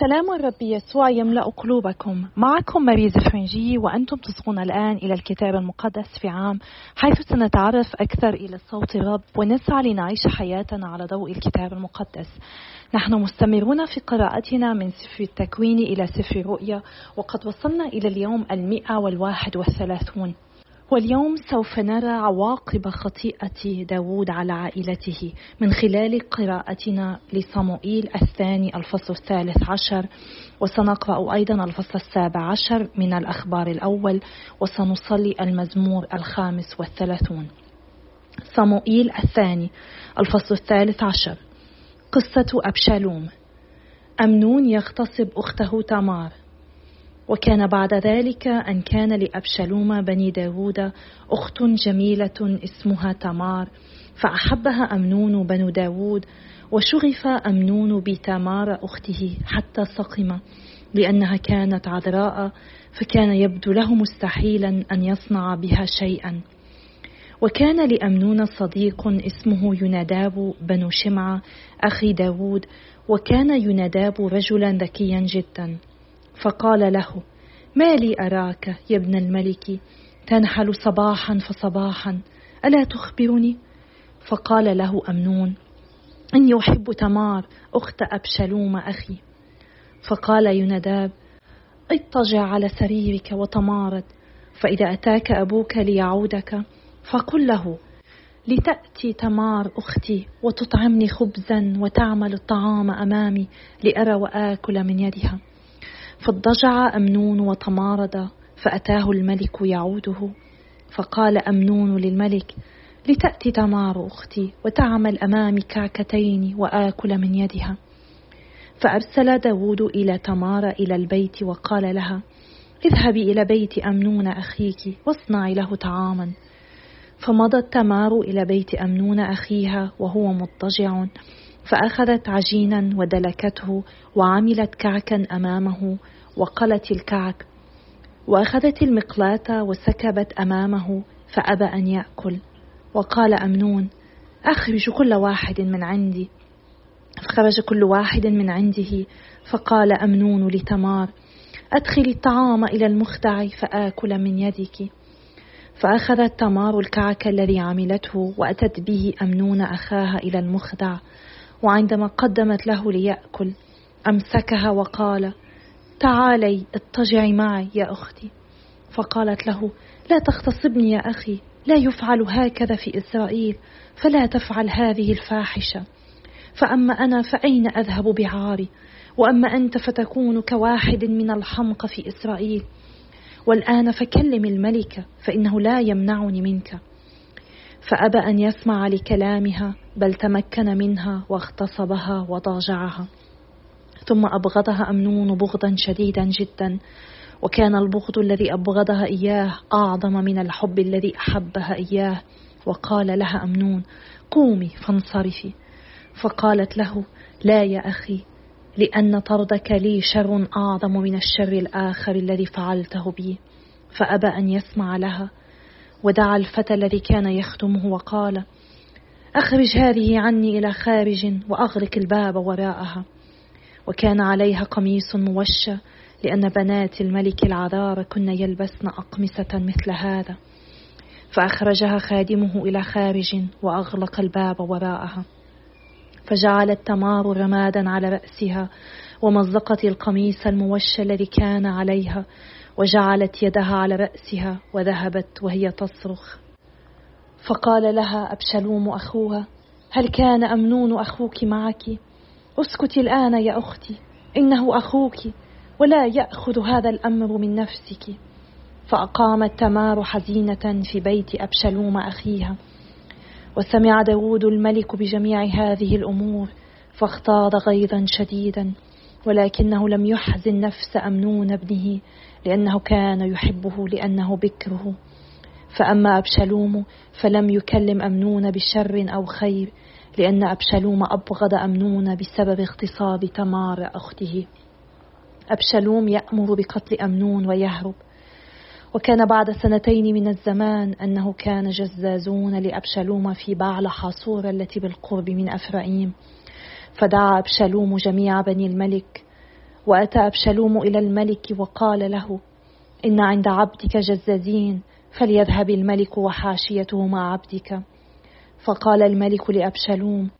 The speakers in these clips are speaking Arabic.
سلام الرب يسوع يملأ قلوبكم. معكم ماريز الفرنجي وأنتم تصغون الآن إلى الكتاب المقدس في عام حيث سنتعرف أكثر إلى صوت الرب ونسعى لنعيش حياتنا على ضوء الكتاب المقدس. نحن مستمرون في قراءتنا من سفر التكوين إلى سفر الرؤيا وقد وصلنا إلى اليوم المئة والواحد والثلاثون واليوم سوف نرى عواقب خطيئة داود على عائلته من خلال قراءتنا لصموئيل الثاني الفصل الثالث عشر. وسنقرأ أيضا الفصل السابع عشر من الأخبار الأول وسنصلي المزمور الخامس والثلاثون. صموئيل الثاني الفصل الثالث عشر. قصة أبشالوم. أمنون يغتصب أخته تمار وكان بعد ذلك أن كان لأبشلوم بني داود أخت جميلة اسمها تمار فأحبها أمنون بنو داود وشغف أمنون بتمار أخته حتى سقم لأنها كانت عذراء فكان يبدو له مستحيلا أن يصنع بها شيئا. وكان لأمنون صديق اسمه يناداب بن شمعة أخي داود وكان يناداب رجلا ذكيا جدا. فقال له ما لي أراك يا ابن الملك؟ تنحل صباحا فصباحا ألا تخبرني؟ فقال له أمنون إني أحب تمار أخت أبشلوم أخي. فقال ينداب اضطجع على سريرك وتمارد فإذا أتاك أبوك ليعودك فقل له لتأتي تمار أختي وتطعمني خبزا وتعمل الطعام أمامي لأرى وآكل من يدها. فاضطجع أمنون وتمارض فأتاه الملك يعوده. فقال أمنون للملك لتأتي تمار أختي وتعمل أمامي كعكتين وآكل من يدها. فأرسل داود إلى تمار إلى البيت وقال لها اذهبي إلى بيت أمنون أخيك واصنعي له طعاما. فمضت تمار إلى بيت أمنون أخيها وهو مضطجع. فأخذت عجينا ودلكته وعملت كعكا أمامه وقلت الكعك وأخذت المقلاة وسكبت أمامه فأبى أن يأكل. وقال أمنون أخرج كل واحد من عندي. فخرج كل واحد من عنده. فقال أمنون لتمار أدخلي الطعام إلى المخدع فآكل من يدك. فأخذت تمار الكعك الذي عملته وأتت به أمنون أخاها إلى المخدع. وعندما قدمت له ليأكل أمسكها وقال تعالي اضطجعي معي يا أختي. فقالت له لا تغتصبني يا أخي لا يفعل هكذا في إسرائيل فلا تفعل هذه الفاحشة. فأما أنا فأين أذهب بعاري؟ وأما أنت فتكون كواحد من الحمق في إسرائيل. والآن فكلم الملك فإنه لا يمنعني منك. فأبى أن يسمع لكلامها بل تمكن منها واغتصبها وضاجعها. ثم أبغضها أمنون بغضا شديدا جدا. وكان البغض الذي أبغضها إياه أعظم من الحب الذي أحبها إياه. وقال لها أمنون قومي فانصرفي. فقالت له لا يا أخي لأن طردك لي شر أعظم من الشر الآخر الذي فعلته بي. فأبى أن يسمع لها ودعا الفتى الذي كان يخدمه وقال أخرج هذه عني إلى خارج وأغلق الباب وراءها. وكان عليها قميص موشى لأن بنات الملك العذار كن يلبسن أقمصة مثل هذا. فأخرجها خادمه إلى خارج وأغلق الباب وراءها. فجعلت تمار رمادا على رأسها ومزقت القميص الموشى الذي كان عليها وجعلت يدها على رأسها وذهبت وهي تصرخ. فقال لها أبشلوم أخوها هل كان أمنون أخوك معك؟ اسكتي الآن يا أختي إنه أخوك ولا يأخذ هذا الأمر من نفسك. فأقامت تمار حزينة في بيت أبشلوم أخيها. وسمع داود الملك بجميع هذه الأمور فاغتاظ غيظا شديدا ولكنه لم يحزن نفس أمنون ابنه. لأنه كان يحبه لأنه بكره. فأما أبشلوم فلم يكلم أمنون بشر أو خير لأن أبشلوم أبغض أمنون بسبب اغتصاب تمار أخته. أبشلوم يأمر بقتل أمنون ويهرب. وكان بعد سنتين من الزمان أنه كان جزازون لأبشلوم في بعل حاصور التي بالقرب من أفرائيم فدعا أبشلوم جميع بني الملك وأتى أبشلوم إلى الملك وقال له إن عند عبدك جزازين فليذهب الملك وحاشيته مع عبدك. فقال الملك لأبشلوم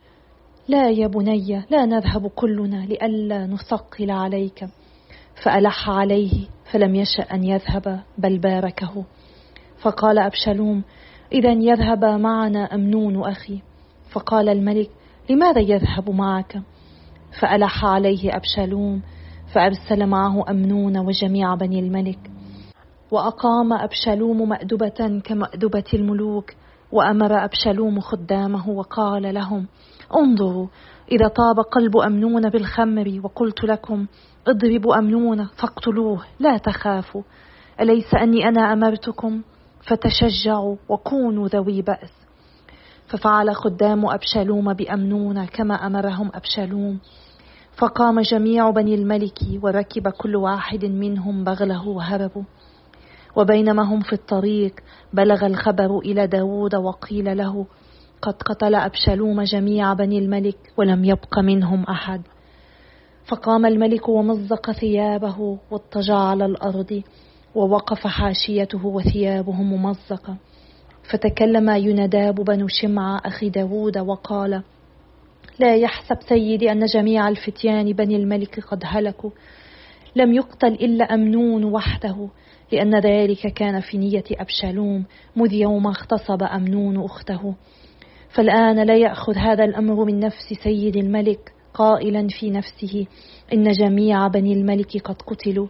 لا يا بني لا نذهب كلنا لئلا نثقل عليك. فألح عليه فلم يشأ أن يذهب بل باركه. فقال أبشلوم إذا يذهب معنا أمنون أخي. فقال الملك لماذا يذهب معك؟ فألح عليه أبشلوم فأرسل معه أمنون وجميع بني الملك وأقام أبشلوم مأدبة كمأدبة الملوك وأمر أبشلوم خدامه وقال لهم انظروا إذا طاب قلب أمنون بالخمر وقلت لكم اضربوا أمنون فاقتلوه لا تخافوا أليس أني أنا أمرتكم؟ فتشجعوا وكونوا ذوي بأس. ففعل خدام أبشلوم بأمنون كما أمرهم أبشلوم فقام جميع بني الملك وركب كل واحد منهم بغله وهربوا وبينما هم في الطريق بلغ الخبر إلى داود وقيل له قد قتل أبشلوم جميع بني الملك ولم يبق منهم أحد. فقام الملك ومزق ثيابه واضطجع على الأرض ووقف حاشيته وثيابه ممزقة. فتكلم ينداب بن شمع أخي داود وقال لا يحسب سيدي أن جميع الفتيان بني الملك قد هلكوا. لم يقتل إلا أمنون وحده لأن ذلك كان في نية أبشالوم مذ يوم اغتصب أمنون أخته. فالآن لا يأخذ هذا الأمر من نفس سيد الملك قائلا في نفسه إن جميع بني الملك قد قتلوا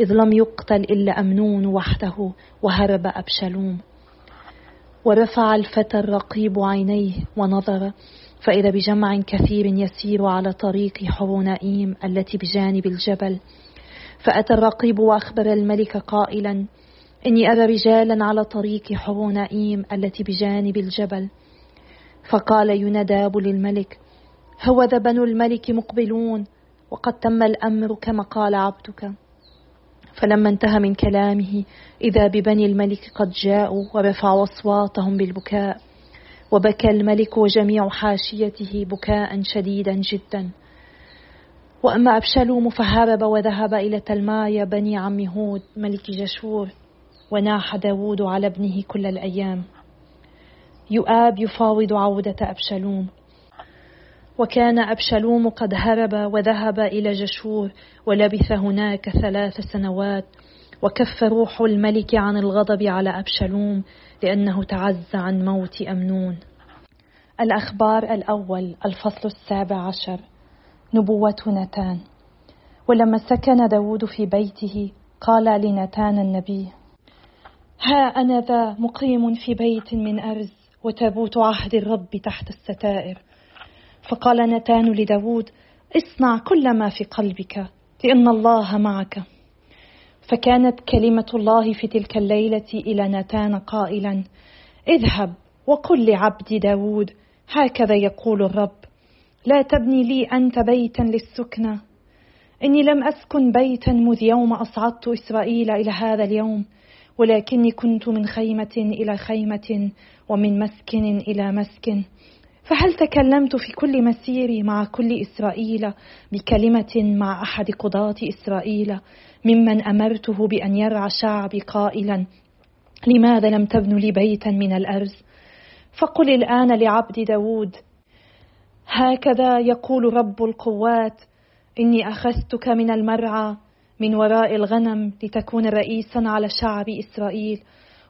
إذ لم يقتل إلا أمنون وحده وهرب أبشلوم ورفع الفتى الرقيب عينيه ونظر. فإذا بجمع كثير يسير على طريق حرونائيم التي بجانب الجبل فأتى الرقيب وأخبر الملك قائلا إني أرى رجالا على طريق حرونائيم التي بجانب الجبل. فقال ينداب للملك هو ذا بنو الملك مقبلون وقد تم الأمر كما قال عبدك. فلما انتهى من كلامه إذا ببني الملك قد جاءوا ورفعوا أصواتهم بالبكاء. وبكى الملك وجميع حاشيته بكاء شديدا جدا. وأما أبشلوم فهرب وذهب إلى تلمايا بني عم هود ملك جشور وناح داود على ابنه كل الأيام. يؤاب يفاوض عودة أبشلوم. وكان أبشلوم قد هرب وذهب إلى جشور ولبث هناك ثلاث سنوات. وكف روح الملك عن الغضب على أبشلوم لأنه تعز عن موت أمنون. الأخبار الأول الفصل السابع عشر. نبوة نتان. ولما سكن داود في بيته قال لنتان النبي ها أنا ذا مقيم في بيت من أرز وتابوت عهد الرب تحت الستائر. فقال نتان لداود اصنع كل ما في قلبك لأن الله معك. فكانت كلمة الله في تلك الليلة إلى نتان قائلا اذهب وقل لعبد داود هكذا يقول الرب لا تبني لي أنت بيتا للسكنة. إني لم أسكن بيتا مذ يوم أصعدت إسرائيل إلى هذا اليوم ولكني كنت من خيمة إلى خيمة ومن مسكن إلى مسكن. فهل تكلمت في كل مسيري مع كل إسرائيل بكلمة مع أحد قضاة إسرائيل؟ ممن أمرته بأن يرعى شعبي قائلا لماذا لم تبن لي بيتا من الأرز؟ فقل الآن لعبد داود هكذا يقول رب القوات إني أخذتك من المرعى من وراء الغنم لتكون رئيسا على شعب إسرائيل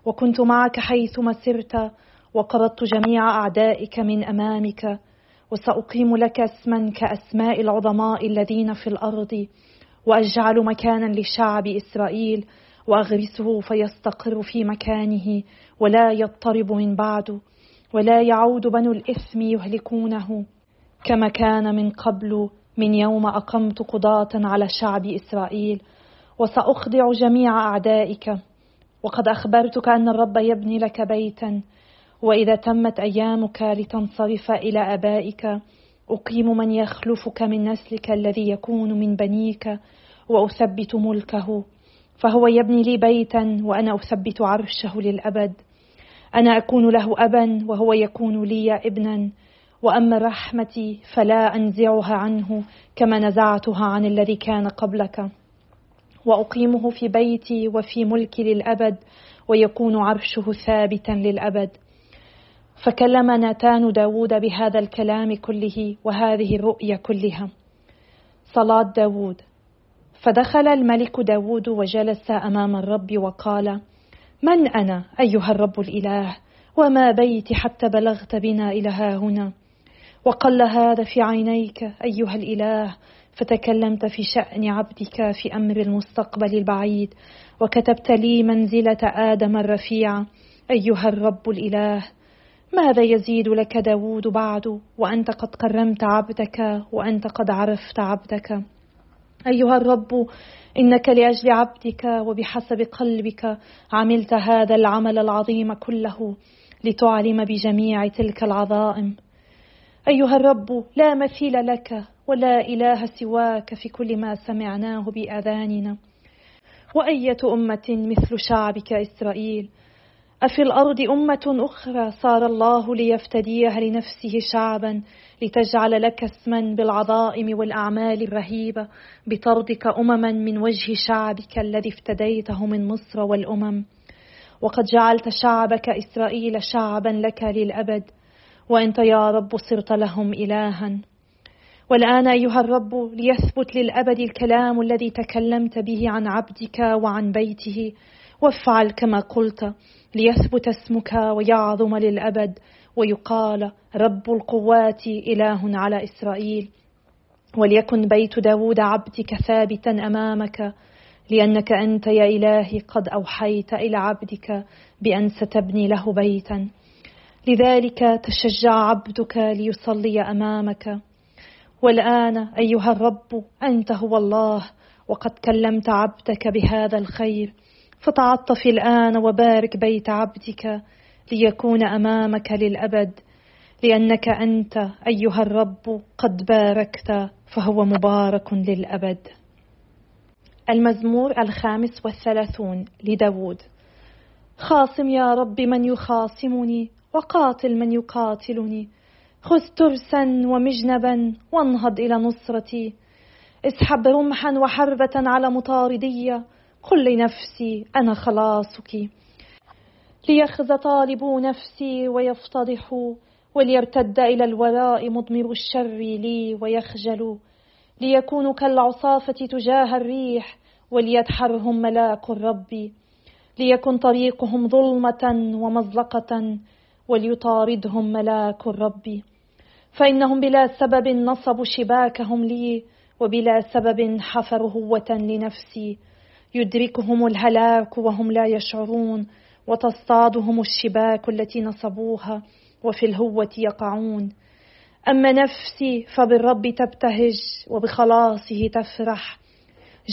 وكنت معك حيثما سرت وقبضت جميع أعدائك من أمامك وسأقيم لك اسما كأسماء العظماء الذين في الأرض. وأجعل مكانا لشعب إسرائيل وأغرسه فيستقر في مكانه ولا يضطرب من بعده ولا يعود بنو الإثم يهلكونه. كما كان من قبل من يوم أقمت قضاة على شعب إسرائيل وسأخضع جميع أعدائك. وقد أخبرتك أن الرب يبني لك بيتا وإذا تمت أيامك لتنصرف إلى آبائك أقيم من يخلفك من نسلك الذي يكون من بنيك وأثبت ملكه. فهو يبني لي بيتا وأنا أثبت عرشه للأبد. أنا أكون له أبا وهو يكون لي ابنا. وأما رحمتي فلا أنزعها عنه كما نزعتها عن الذي كان قبلك. وأقيمه في بيتي وفي ملكي للأبد ويكون عرشه ثابتا للأبد. فكلم ناتان داود بهذا الكلام كله وهذه الرؤيا كلها. صلاة داود. فدخل الملك داود وجلس أمام الرب وقال من أنا أيها الرب الإله؟ وما بيتي حتى بلغت بنا إلى هنا؟ وقل هذا في عينيك أيها الإله فتكلمت في شأن عبدك في أمر المستقبل البعيد وكتبت لي منزلة آدم الرفيعة أيها الرب الإله. ماذا يزيد لك داود بعد وأنت قد كرمت عبدك وأنت قد عرفت عبدك؟ أيها الرب إنك لأجل عبدك وبحسب قلبك عملت هذا العمل العظيم كله لتعلم بجميع تلك العظائم. أيها الرب لا مثيل لك ولا إله سواك في كل ما سمعناه بآذاننا. وأية أمة مثل شعبك إسرائيل أفي الأرض أمة أخرى صار الله ليفتديها لنفسه شعبا لتجعل لك اسما بالعظائم والأعمال الرهيبة بطردك أمما من وجه شعبك الذي افتديته من مصر والأمم. وقد جعلت شعبك إسرائيل شعبا لك للأبد. وأنت يا رب صرت لهم إلها. والآن أيها الرب ليثبت للأبد الكلام الذي تكلمت به عن عبدك وعن بيته. وافعل كما قلت ليثبت اسمك ويعظم للأبد ويقال رب القوات إله على إسرائيل. وليكن بيت داود عبدك ثابتا أمامك لأنك أنت يا إلهي قد أوحيت إلى عبدك بأن ستبني له بيتا. لذلك تشجع عبدك ليصلي أمامك. والآن أيها الرب أنت هو الله وقد كلمت عبدك بهذا الخير. فتعطف الآن وبارك بيت عبدك ليكون أمامك للأبد لأنك أنت أيها الرب قد باركت فهو مبارك للأبد. المزمور الخامس والثلاثون لداود. خاصم يا رب من يخاصمني وقاتل من يقاتلني. خذ ترسا ومجنبا وانهض إلى نصرتي. اسحب رمحا وحربة على مطاردية قل لنفسي أنا خلاصك. ليخز طالبو نفسي ويفتضحوا وليرتد إلى الوراء مضمر الشر لي ويخجلوا ليكونوا كالعصافة تجاه الريح وليدحرهم ملاك الرب. ليكن طريقهم ظلمة ومزلقة وليطاردهم ملاك الرب. فإنهم بلا سبب نصبوا شباكهم لي وبلا سبب حفروا هوة لنفسي. يدركهم الهلاك وهم لا يشعرون وتصطادهم الشباك التي نصبوها وفي الهوة يقعون. أما نفسي فبالرب تبتهج وبخلاصه تفرح.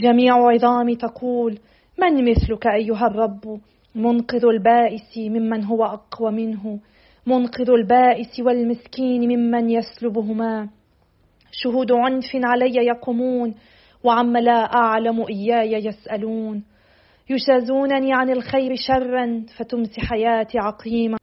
جميع عظامي تقول من مثلك أيها الرب؟ منقذ البائس ممن هو أقوى منه. منقذ البائس والمسكين ممن يسلبهما. شهود عنف علي يقومون. وعما لا أعلم إياي يسألون. يجازونني عن الخير شرا فتمسي حياتي عقيمة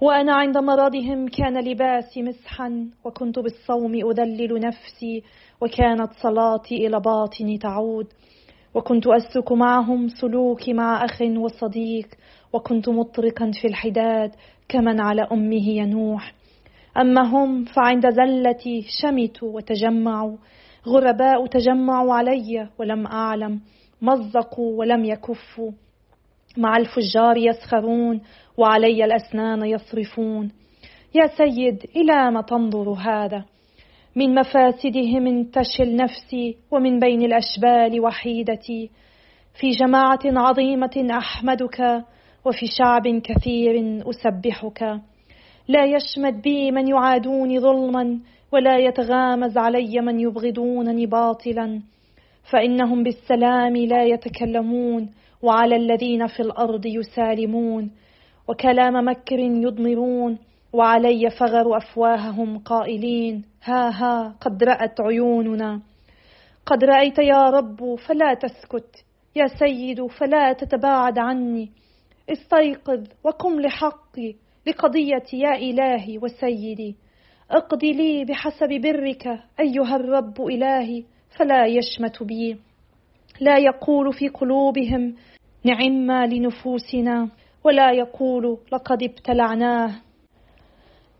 وأنا عند مرضهم كان لباسي مسحا وكنت بالصوم أذلل نفسي وكانت صلاتي إلى باطني تعود. وكنت أسلك معهم سلوكي مع أخ وصديق وكنت مطرقا في الحداد كمن على أمه ينوح. أما هم فعند زلتي شمتوا وتجمعوا. غرباء تجمعوا علي ولم أعلم مزقوا ولم يكفوا. مع الفجار يسخرون وعلي الأسنان يصرفون. يا سيد إلى ما تنظر هذا؟ من مفاسدهم انتشل نفسي ومن بين الأشبال وحيدتي. في جماعة عظيمة أحمدك وفي شعب كثير أسبحك. لا يشمت بي من يعادوني ظلما ولا يتغامز علي من يبغضونني باطلا. فإنهم بالسلام لا يتكلمون وعلى الذين في الأرض يسالمون. وكلام مكر يضمرون وعلي فغر أفواههم قائلين ها ها قد رأت عيوننا. قد رأيت يا رب فلا تسكت. يا سيد فلا تتباعد عني. استيقظ وقم لحقي لقضيتي يا إلهي وسيدي. اقض لي بحسب برك أيها الرب إلهي فلا يشمت بي. لا يقول في قلوبهم نعم لنفوسنا ولا يقول لقد ابتلعناه.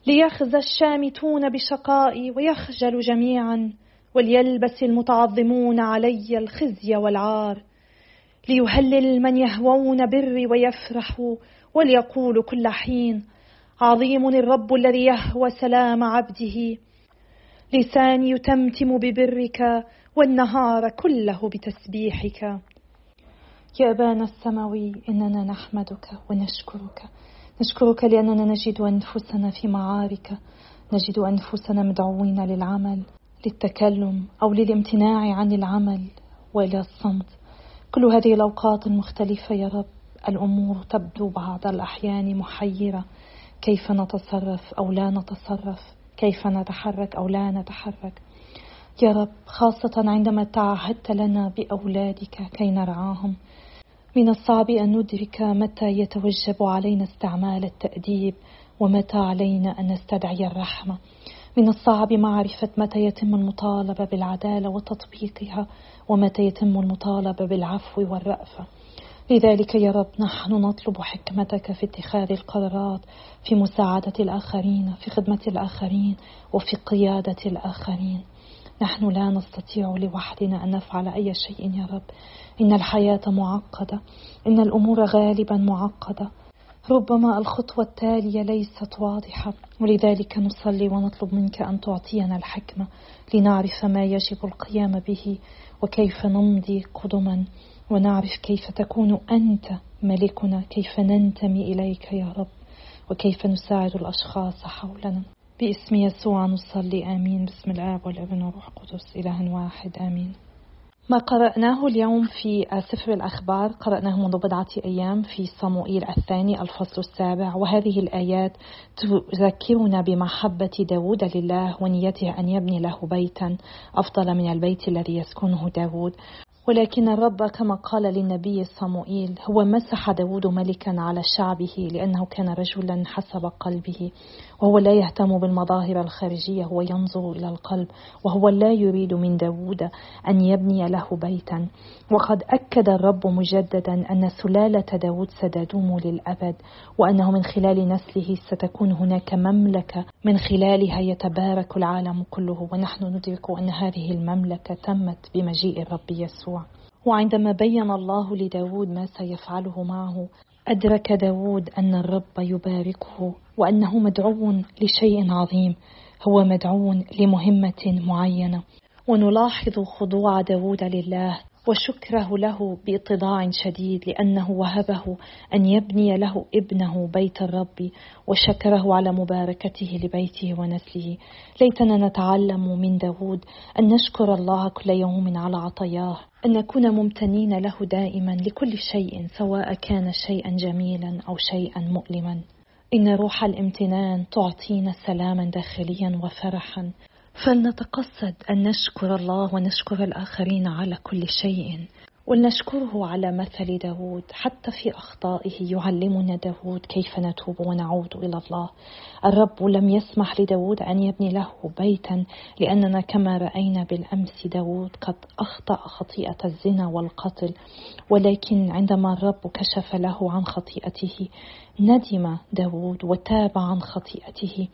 ليخزى الشامتون بشقائي ويخجل جميعا وليلبس المتعظمون علي الخزي والعار. ليهلل من يهوون بري ويفرحوا وليقول كل حين عظيم الرب الذي يهوى سلام عبده. لساني يتمتم ببرك والنهار كله بتسبيحك. يا أبانا السماوي إننا نحمدك ونشكرك. نشكرك لأننا نجد أنفسنا في معارك. نجد أنفسنا مدعوين للعمل للتكلم أو للامتناع عن العمل وإلى الصمت. كل هذه الأوقات المختلفة يا رب. الأمور تبدو بعض الأحيان محيرة. كيف نتصرف أو لا نتصرف؟ كيف نتحرك أو لا نتحرك؟ يا رب خاصة عندما تعهدت لنا بأولادك كي نرعاهم. من الصعب أن ندرك متى يتوجب علينا استعمال التأديب ومتى علينا أن نستدعي الرحمة. من الصعب معرفة متى يتم المطالبة بالعدالة وتطبيقها ومتى يتم المطالبة بالعفو والرأفة. لذلك يا رب نحن نطلب حكمتك في اتخاذ القرارات في مساعدة الآخرين في خدمة الآخرين وفي قيادة الآخرين. نحن لا نستطيع لوحدنا أن نفعل أي شيء يا رب. إن الحياة معقدة إن الأمور غالبا معقدة. ربما الخطوة التالية ليست واضحة ولذلك نصلي ونطلب منك أن تعطينا الحكمة لنعرف ما يجب القيام به وكيف نمضي قدما. ونعرف كيف تكون أنت ملكنا كيف ننتمي إليك يا رب وكيف نساعد الأشخاص حولنا. باسم يسوع نصلي آمين. بسم الآب والابن والروح القدس إله واحد آمين. ما قرأناه اليوم في سفر الأخبار قرأناه منذ بضعة أيام في صموئيل الثاني الفصل السابع وهذه الآيات تذكرنا بمحبة داود لله ونيته أن يبني له بيتا أفضل من البيت الذي يسكنه داود. ولكن الرب كما قال للنبي صموئيل هو مسح داود ملكا على شعبه لأنه كان رجلا حسب قلبه وهو لا يهتم بالمظاهر الخارجية هو ينظر إلى القلب وهو لا يريد من داود أن يبني له بيتا. وقد أكد الرب مجددا أن سلالة داود ستدوم للأبد وأنه من خلال نسله ستكون هناك مملكة من خلالها يتبارك العالم كله. ونحن ندرك أن هذه المملكة تمت بمجيء الرب يسوع. وعندما بين الله لداود ما سيفعله معه أدرك داود أن الرب يباركه وأنه مدعو لشيء عظيم هو مدعو لمهمة معينة. ونلاحظ خضوع داود لله وشكره له باتضاع شديد لأنه وهبه أن يبني له ابنه بيت الرب وشكره على مباركته لبيته ونسله. ليتنا نتعلم من داود أن نشكر الله كل يوم على عطاياه أن نكون ممتنين له دائما لكل شيء سواء كان شيئا جميلا أو شيئا مؤلما. إن روح الامتنان تعطينا سلاما داخليا وفرحا. فلنتقصد أن نشكر الله ونشكر الآخرين على كل شيء. ولنشكره على مثل داود حتى في أخطائه يعلمنا داود كيف نتوب ونعود إلى الله. الرب لم يسمح لداود أن يبني له بيتا لأننا كما رأينا بالأمس داود قد أخطأ خطيئة الزنا والقتل. ولكن عندما الرب كشف له عن خطيئته ندم داود وتاب عن خطيئته.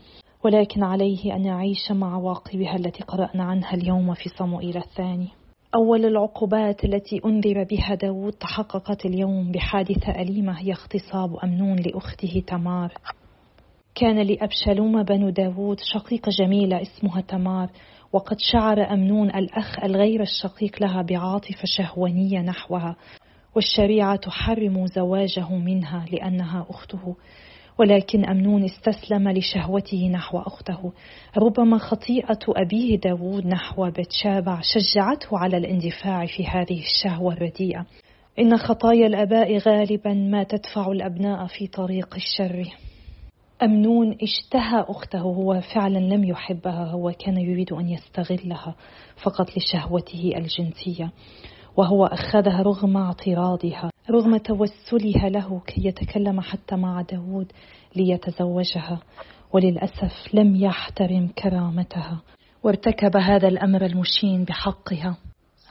ولكن عليه أن يعيش مع عواقبها التي قرأنا عنها اليوم في صموئيل الثاني. أول العقوبات التي أنذر بها داود تحققت اليوم بحادثة أليمة هي اغتصاب أمنون لأخته تمار. كان لأبشالوم بن داود شقيقة جميلة اسمها تمار وقد شعر أمنون الأخ الغير الشقيق لها بعاطفة شهوانية نحوها والشريعة تحرم زواجه منها لأنها أخته. ولكن أمنون استسلم لشهوته نحو أخته. ربما خطيئة أبيه داود نحو بتشابع شجعته على الاندفاع في هذه الشهوة الرديئة. إن خطايا الآباء غالبا ما تدفع الأبناء في طريق الشر. أمنون اشتهى أخته هو فعلا لم يحبها هو كان يريد أن يستغلها فقط لشهوته الجنسية وهو أخذها رغم اعتراضها. رغم توسلها له كي يتكلم حتى مع داود ليتزوجها وللأسف لم يحترم كرامتها وارتكب هذا الأمر المشين بحقها.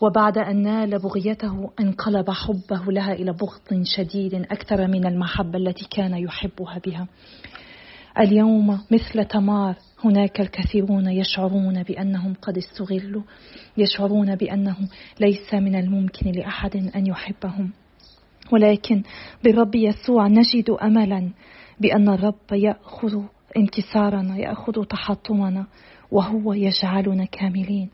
وبعد أن نال بغيته انقلب حبه لها إلى بغض شديد أكثر من المحبة التي كان يحبها بها. اليوم مثل تمار هناك الكثيرون يشعرون بأنهم قد استغلوا يشعرون بأنه ليس من الممكن لأحد أن يحبهم. ولكن بالرب يسوع نجد أملا بأن الرب يأخذ انكسارنا يأخذ تحطمنا وهو يجعلنا كاملين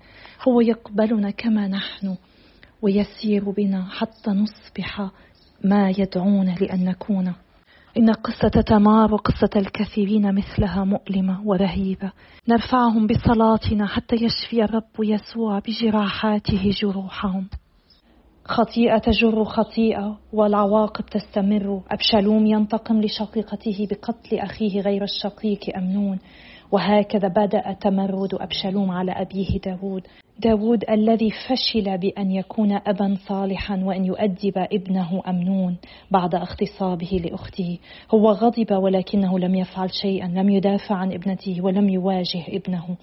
هو يقبلنا كما نحن ويسير بنا حتى نصبح ما يدعونا لأن نكون. إن قصة تمار وقصة الكثيرين مثلها مؤلمة ورهيبة. نرفعهم بصلاتنا حتى يشفي الرب يسوع بجراحاته جروحهم. خطيئة تجر خطيئة والعواقب تستمر. أبشالوم ينتقم لشقيقته بقتل أخيه غير الشقيق أمنون. وهكذا بدأ تمرد أبشالوم على أبيه داود داود الذي فشل بأن يكون أبا صالحا وأن يؤدب ابنه أمنون بعد اغتصابه لأخته. هو غضب ولكنه لم يفعل شيئا لم يدافع عن ابنته ولم يواجه ابنه.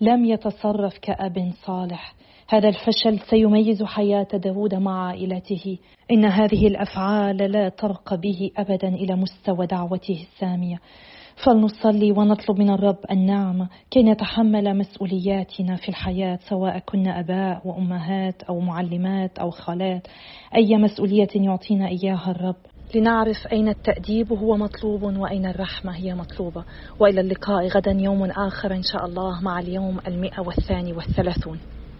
لم يتصرف كأب صالح. هذا الفشل سيميز حياة داود مع عائلته. إن هذه الأفعال لا ترقى به أبدا إلى مستوى دعوته السامية. فلنصلي ونطلب من الرب النعمة كي نتحمل مسؤولياتنا في الحياة سواء كنا أباء وأمهات أو معلمات أو خالات. أي مسؤولية يعطينا إياها الرب؟ لنعرف أين التأديب هو مطلوب وأين الرحمة هي مطلوبة. وإلى اللقاء غدا يوم آخر إن شاء الله مع اليوم المئة والثاني والثلاثون.